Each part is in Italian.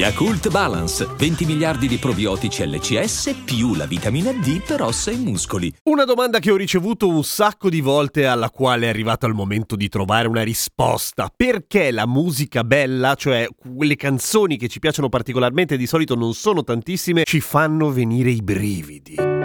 Yakult Balance, 20 miliardi di probiotici LCS più la vitamina D per ossa e muscoli. Una domanda che ho ricevuto un sacco di volte alla quale è arrivato il momento di trovare una risposta. Perché la musica bella, cioè quelle canzoni che ci piacciono particolarmente, di solito non sono tantissime, ci fanno venire i brividi?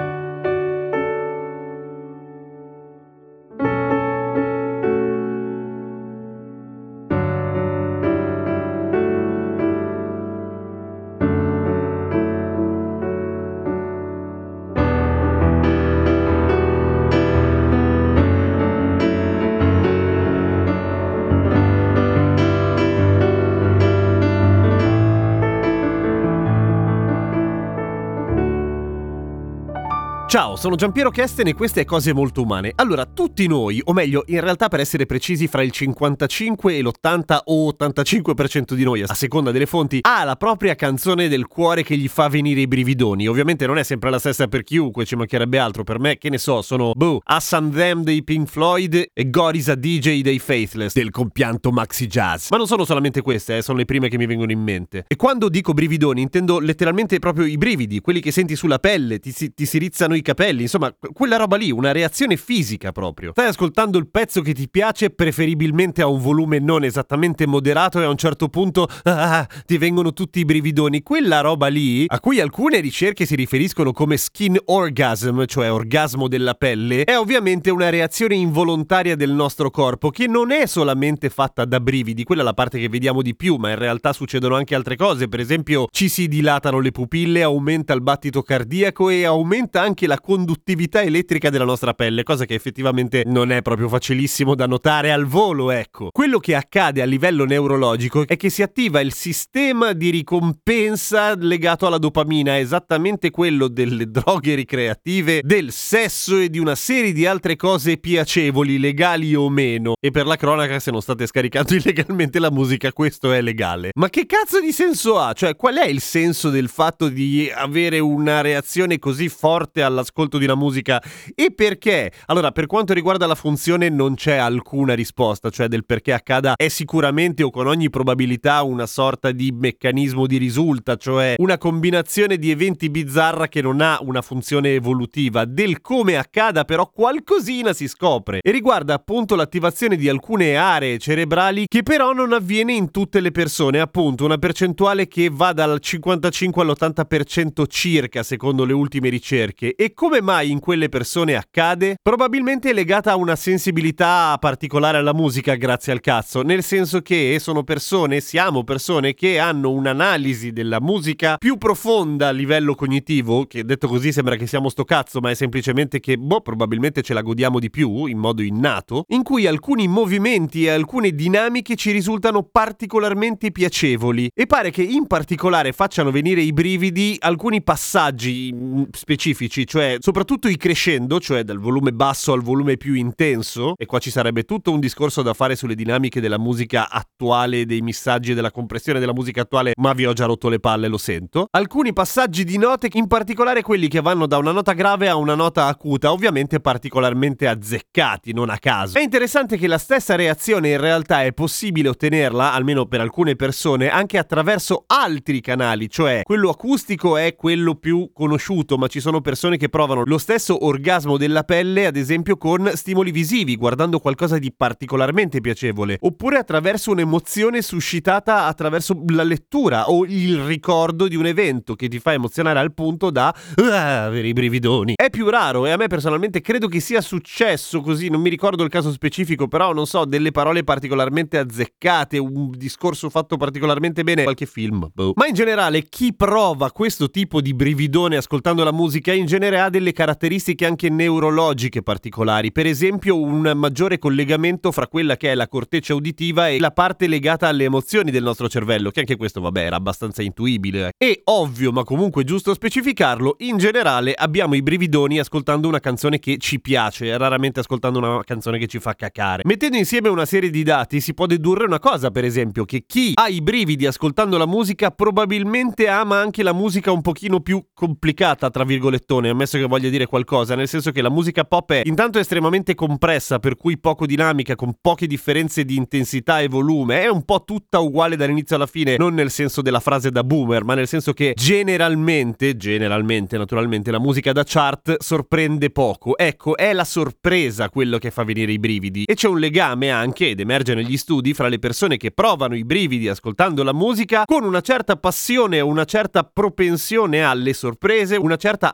Ciao, sono Giampiero Kesten e queste è Cose Molto Umane. Allora, tutti noi, o meglio, in realtà per essere precisi fra il 55 e l'80 o 85% di noi, a seconda delle fonti, ha la propria canzone del cuore che gli fa venire i brividoni. Ovviamente non è sempre la stessa per chiunque, ci mancherebbe altro. Per me, che ne so, sono Boo, Us and Them dei Pink Floyd e God is a DJ dei Faithless del compianto Maxi Jazz. Ma non sono solamente queste, eh, sono le prime che mi vengono in mente. E quando dico brividoni intendo letteralmente proprio i brividi, quelli che senti sulla pelle, ti si, ti si rizzano i capelli, insomma, quella roba lì, una reazione fisica proprio. Stai ascoltando il pezzo che ti piace, preferibilmente a un volume non esattamente moderato e a un certo punto ah, ti vengono tutti i brividoni. Quella roba lì, a cui alcune ricerche si riferiscono come skin orgasm, cioè orgasmo della pelle, è ovviamente una reazione involontaria del nostro corpo che non è solamente fatta da brividi, quella è la parte che vediamo di più, ma in realtà succedono anche altre cose, per esempio ci si dilatano le pupille, aumenta il battito cardiaco e aumenta anche la la conduttività elettrica della nostra pelle, cosa che effettivamente non è proprio facilissimo da notare al volo, ecco. Quello che accade a livello neurologico è che si attiva il sistema di ricompensa legato alla dopamina, esattamente quello delle droghe ricreative, del sesso e di una serie di altre cose piacevoli, legali o meno. E per la cronaca, se non state scaricando illegalmente la musica, questo è legale. Ma che cazzo di senso ha? Cioè, qual è il senso del fatto di avere una reazione così forte alla all'ascolto di una musica. E perché? Allora, per quanto riguarda la funzione non c'è alcuna risposta, cioè del perché accada. È sicuramente o con ogni probabilità una sorta di meccanismo di risulta, cioè una combinazione di eventi bizzarra che non ha una funzione evolutiva. Del come accada però qualcosina si scopre. E riguarda appunto l'attivazione di alcune aree cerebrali che però non avviene in tutte le persone, appunto una percentuale che va dal 55 all'80% circa secondo le ultime ricerche e come mai in quelle persone accade? Probabilmente è legata a una sensibilità particolare alla musica grazie al cazzo, nel senso che sono persone, siamo persone che hanno un'analisi della musica più profonda a livello cognitivo, che detto così sembra che siamo sto cazzo, ma è semplicemente che, boh, probabilmente ce la godiamo di più, in modo innato, in cui alcuni movimenti e alcune dinamiche ci risultano particolarmente piacevoli e pare che in particolare facciano venire i brividi alcuni passaggi mm, specifici, cioè soprattutto i crescendo, cioè dal volume basso al volume più intenso, e qua ci sarebbe tutto un discorso da fare sulle dinamiche della musica attuale, dei missaggi e della compressione della musica attuale, ma vi ho già rotto le palle, lo sento. Alcuni passaggi di note, in particolare quelli che vanno da una nota grave a una nota acuta, ovviamente particolarmente azzeccati, non a caso. È interessante che la stessa reazione in realtà è possibile ottenerla, almeno per alcune persone, anche attraverso altri canali, cioè quello acustico è quello più conosciuto, ma ci sono persone che provano lo stesso orgasmo della pelle, ad esempio con stimoli visivi, guardando qualcosa di particolarmente piacevole, oppure attraverso un'emozione suscitata attraverso la lettura o il ricordo di un evento che ti fa emozionare al punto da ah, avere i brividoni. È più raro e a me personalmente credo che sia successo così, non mi ricordo il caso specifico, però non so, delle parole particolarmente azzeccate, un discorso fatto particolarmente bene, qualche film. Boh. Ma in generale chi prova questo tipo di brividone ascoltando la musica in genere genere ha delle caratteristiche anche neurologiche particolari, per esempio un maggiore collegamento fra quella che è la corteccia uditiva e la parte legata alle emozioni del nostro cervello, che anche questo vabbè era abbastanza intuibile. E ovvio, ma comunque giusto specificarlo, in generale abbiamo i brividoni ascoltando una canzone che ci piace, raramente ascoltando una canzone che ci fa cacare. Mettendo insieme una serie di dati si può dedurre una cosa, per esempio, che chi ha i brividi ascoltando la musica probabilmente ama anche la musica un pochino più complicata, tra virgolettone, ammesso che voglia dire qualcosa, nel senso che la musica pop è intanto estremamente compressa, per cui poco dinamica, con poche differenze di intensità e volume, è un po' tutta uguale dall'inizio alla fine, non nel senso della frase da boomer, ma nel senso che generalmente, generalmente naturalmente, la musica da chart sorprende poco. Ecco, è la sorpresa quello che fa venire i brividi. E c'è un legame anche, ed emerge negli studi, fra le persone che provano i brividi ascoltando la musica con una certa passione, una certa propensione alle sorprese, una certa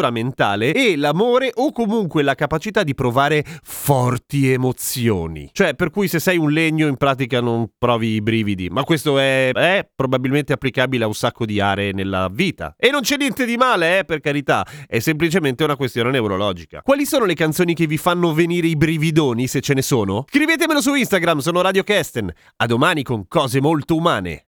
apertura mentale e l'amore o comunque la capacità di provare forti emozioni. Cioè, per cui se sei un legno in pratica non provi i brividi, ma questo è, è probabilmente applicabile a un sacco di aree nella vita. E non c'è niente di male, eh, per carità, è semplicemente una questione neurologica. Quali sono le canzoni che vi fanno venire i brividoni, se ce ne sono? Scrivetemelo su Instagram, sono Radio Kesten. A domani con cose molto umane.